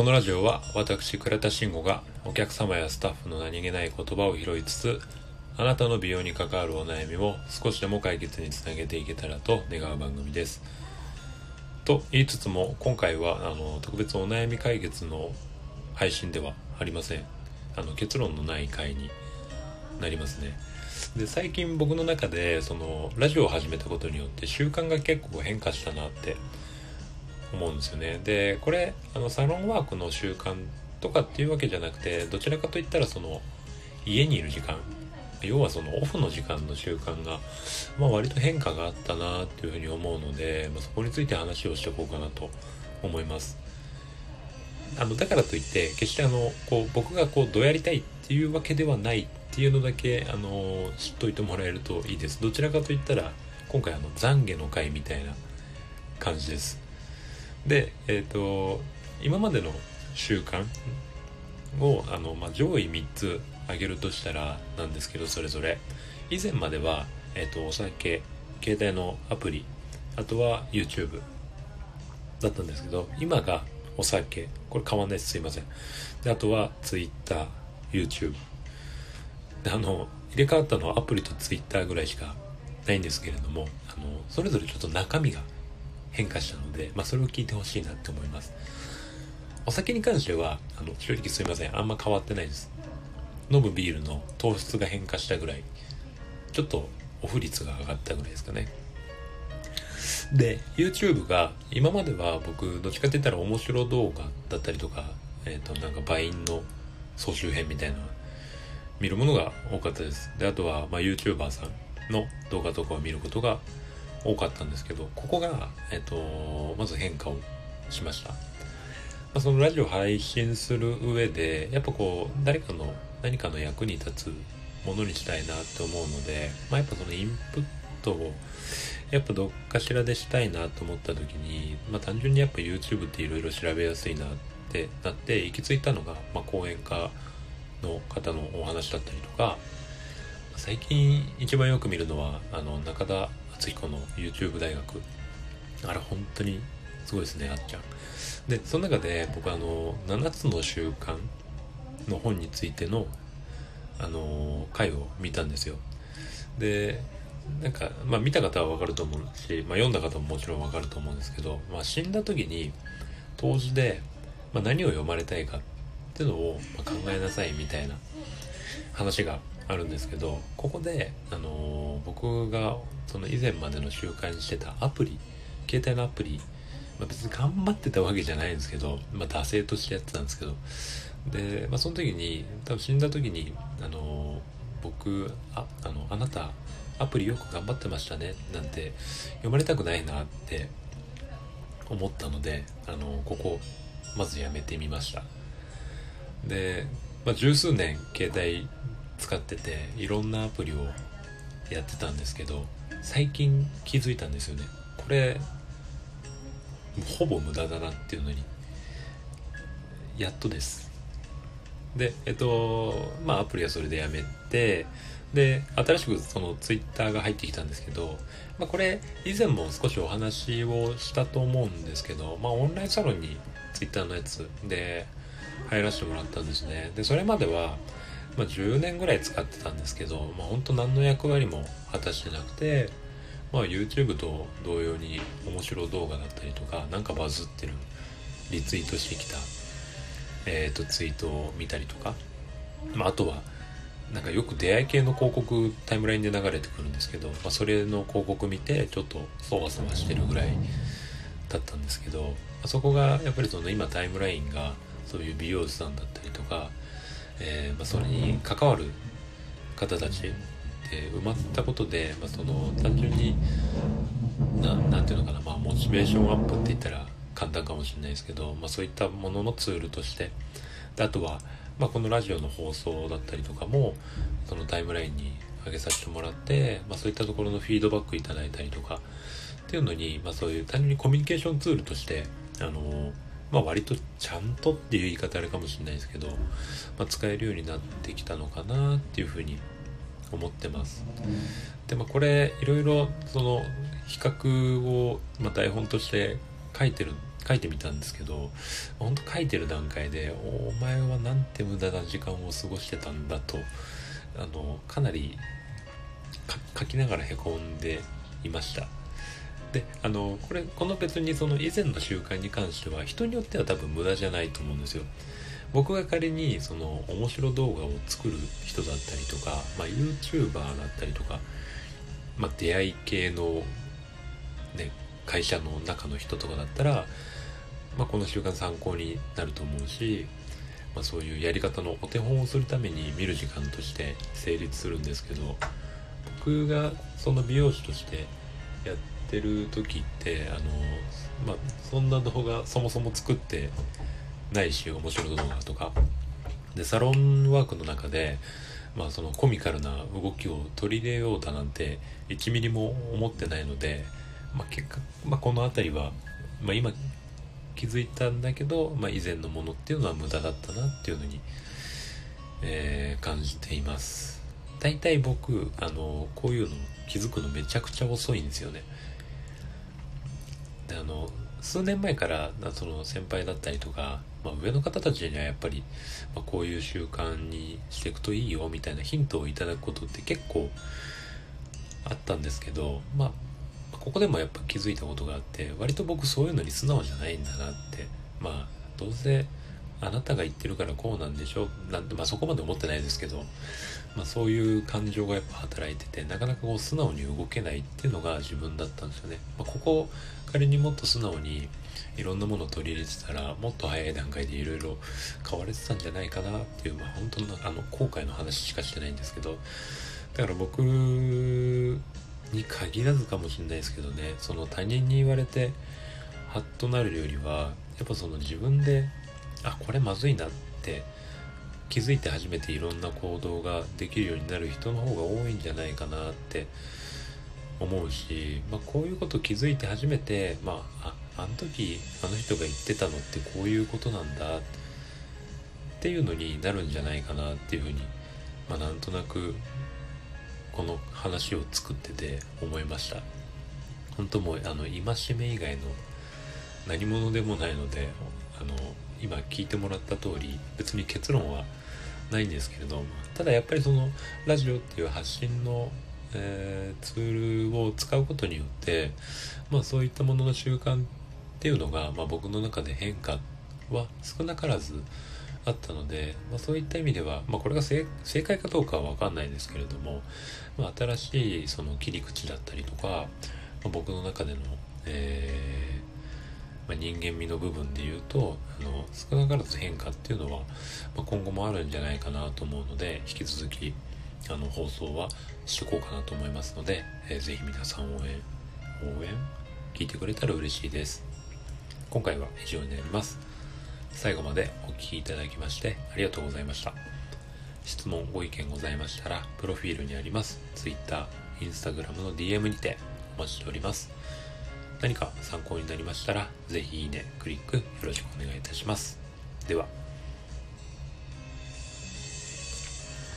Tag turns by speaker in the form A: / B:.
A: このラジオは私倉田慎吾がお客様やスタッフの何気ない言葉を拾いつつあなたの美容に関わるお悩みを少しでも解決につなげていけたらと願う番組です。と言いつつも今回はあの特別お悩み解決の配信ではありません。あの結論のない回になりますね。で最近僕の中でそのラジオを始めたことによって習慣が結構変化したなって思うんですよね。でこれあのサロンワークの習慣とかっていうわけじゃなくてどちらかといったらその家にいる時間要はそのオフの時間の習慣が、まあ、割と変化があったなっていうふうに思うので、まあ、そこについて話をしておこうかなと思います。あのだからといって決してあのこう僕がこうどうやりたいっていうわけではないっていうのだけあの知っといてもらえるといいです。どちらかといったら今回あの懺悔の回みたいな感じです。でえっ、ー、と今までの習慣をあの、まあ、上位3つ挙げるとしたらなんですけどそれぞれ。以前までは、えーと、お酒携帯のアプリあとは YouTube だったんですけど今がお酒。これ変わんないです。すいません。であとは TwitterYouTube であの入れ替わったのはアプリと Twitter ぐらいしかないんですけれどもあのそれぞれちょっと中身が変化したので、まあ、それを聞いてほしいなって思います。お酒に関してはあの正直すいません。あんま変わってないです。飲むビールの糖質が変化したぐらい。ちょっとオフ率が上がったぐらいですかね。で YouTube が今までは僕どっちかって言ったら面白動画だったりとかえっ、ー、となんかバインの総集編みたいな見るものが多かったです。であとは、まあ、YouTuber さんの動画とかを見ることが多かったんですけどここが、えっ、とまず変化をしました。まあ、そのラジオ配信する上でやっぱこう誰かの何かの役に立つものにしたいなって思うので、まあ、やっぱそのインプットをやっぱどっかしらでしたいなと思った時に、まあ、単純にやっぱ YouTube っていろいろ調べやすいなってなって行き着いたのが、まあ、講演家の方のお話だったりとか最近一番よく見るのはあの中田敦彦の YouTube 大学。あれ本当にすごいですねあっちゃん。でその中で僕あの7つの習慣の本についてのあの回を見たんですよ。でなんか、まあ、見た方は分かると思うし、まあ、読んだ方ももちろん分かると思うんですけど、まあ、死んだ時に当時で、まあ、何を読まれたいかっていうのを、ま考えなさいみたいな話があるんですけどここで、あの僕がその以前までの習慣にしてたアプリ携帯のアプリまあ、別に頑張ってたわけじゃないんですけど、まあ、惰性としてやってたんですけどで、まあ、その時に多分死んだ時にあの僕ああのあなたアプリよく頑張ってましたねなんて読まれたくないなって思ったのであのここまずやめてみました。で、まあ、十数年携帯使ってていろんなアプリをやってたんですけど最近気づいたんですよね。これほぼ無駄だなっていうのにやっとです。でえっとまあアプリはそれでやめてで新しくそのツイッターが入ってきたんですけど、まあ、これ以前も少しお話をしたと思うんですけど、まあ、オンラインサロンにツイッターのやつで入らせてもらったんですね。でそれまでは、まあ、10年ぐらい使ってたんですけど、まあ、本当何の役割も果たしてなくてまあ YouTube と同様に面白動画だったりとかなんかバズってるリツイートしてきた、えーと、ツイートを見たりとか、まあ、あとはなんかよく出会い系の広告タイムラインで流れてくるんですけど、まあ、それの広告見てちょっとそわそわしてるぐらいだったんですけど、まあ、そこがやっぱりその今タイムラインがそういう美容師さんだったりとか、えー、まあ、それに関わる方たちて埋まったことで、まあ、その単純に何ていうのかな、まあ、モチベーションアップって言ったら簡単かもしれないですけど、まあ、そういったもののツールとしてであとは、ま、このラジオの放送だったりとかもそのタイムラインに上げさせてもらって、ま、そういったところのフィードバックいただいたりとかっていうのに、まあ、そういう単純にコミュニケーションツールとしてあのまあ、割とちゃんとっていう言い方あれかもしれないですけど、まあ、使えるようになってきたのかなっていうふうに思ってます。でまあこれいろいろその比較を、まあ、台本として書いてる書いてみたんですけど本当書いてる段階でお前はなんて無駄な時間を過ごしてたんだとあのかなり書きながらへこんでいましたであのこれこの別にその以前の習慣に関しては人によっては多分無駄じゃないと思うんですよ。僕が仮にその面白動画を作る人だったりとか、まあ、YouTuber だったりとか、まあ、出会い系の、ね、会社の中の人とかだったら、まあ、この習慣参考になると思うし、まあ、そういうやり方のお手本をするために見る時間として成立するんですけど僕がその美容師としてやってる時ってあの、まあ、そんな動画そもそも作ってないし面白い動画とか。でサロンワークの中でまあそのコミカルな動きを取り入れようだなんて1ミリも思ってないので、まあ、結果、まあ、この辺りは、まあ、今気づいたんだけど、まあ、以前のものっていうのは無駄だったなっていうのに、えー、感じています。大体僕あのこういうの気づくのめちゃくちゃ遅いんですよね。であの数年前からその先輩だったりとか、まあ、上の方たちにはやっぱり、まあ、こういう習慣にしていくといいよみたいなヒントをいただくことって結構あったんですけど、まあ、ここでもやっぱ気づいたことがあって割と僕そういうのに素直じゃないんだなってまあどうせあなたが言ってるからこうなんでしょなんて、まあ、そこまで思ってないですけど、まあ、そういう感情がやっぱ働いててなかなかこう素直に動けないっていうのが自分だったんですよね。まあ、ここ仮にもっと素直にいろんなものを取り入れてたらもっと早い段階でいろいろ変われてたんじゃないかなっていう、まあ、本当のあの後悔の話しかしてないんですけどだから僕に限らずかもしれないですけどねその他人に言われてハッとなるよりはやっぱその自分であこれまずいなって気づいて初めていろんな行動ができるようになる人の方が多いんじゃないかなって思うし、まあ、こういうこと気づいて初めて、まあ、ああの時あの人が言ってたのってこういうことなんだっていうのになるんじゃないかなっていうふうに、まあ、なんとなくこの話を作ってて思いました。本当もうあの戒め以外の何者でもないのであの今聞いてもらった通り別に結論はないんですけれどもただやっぱりそのラジオっていう発信の、えー、ツールを使うことによってまあそういったものの習慣っていうのが、まあ、僕の中で変化は少なからずあったので、まあ、そういった意味では、まあ、これが正解かどうかは分かんないですけれども、まあ、新しいその切り口だったりとか、まあ、僕の中での、えーまあ、人間味の部分で言うとあの少なからず変化っていうのは、まあ、今後もあるんじゃないかなと思うので引き続きあの放送はしていこうかなと思いますので、えー、ぜひ皆さん応援応援聞いてくれたら嬉しいです。今回は以上になります。最後までお聴きいただきましてありがとうございました。質問ご意見ございましたらプロフィールにあります Twitter、Instagram の DM にてお待ちしております。何か参考になりましたら、ぜひいいね、クリックよろしくお願いいたします。では。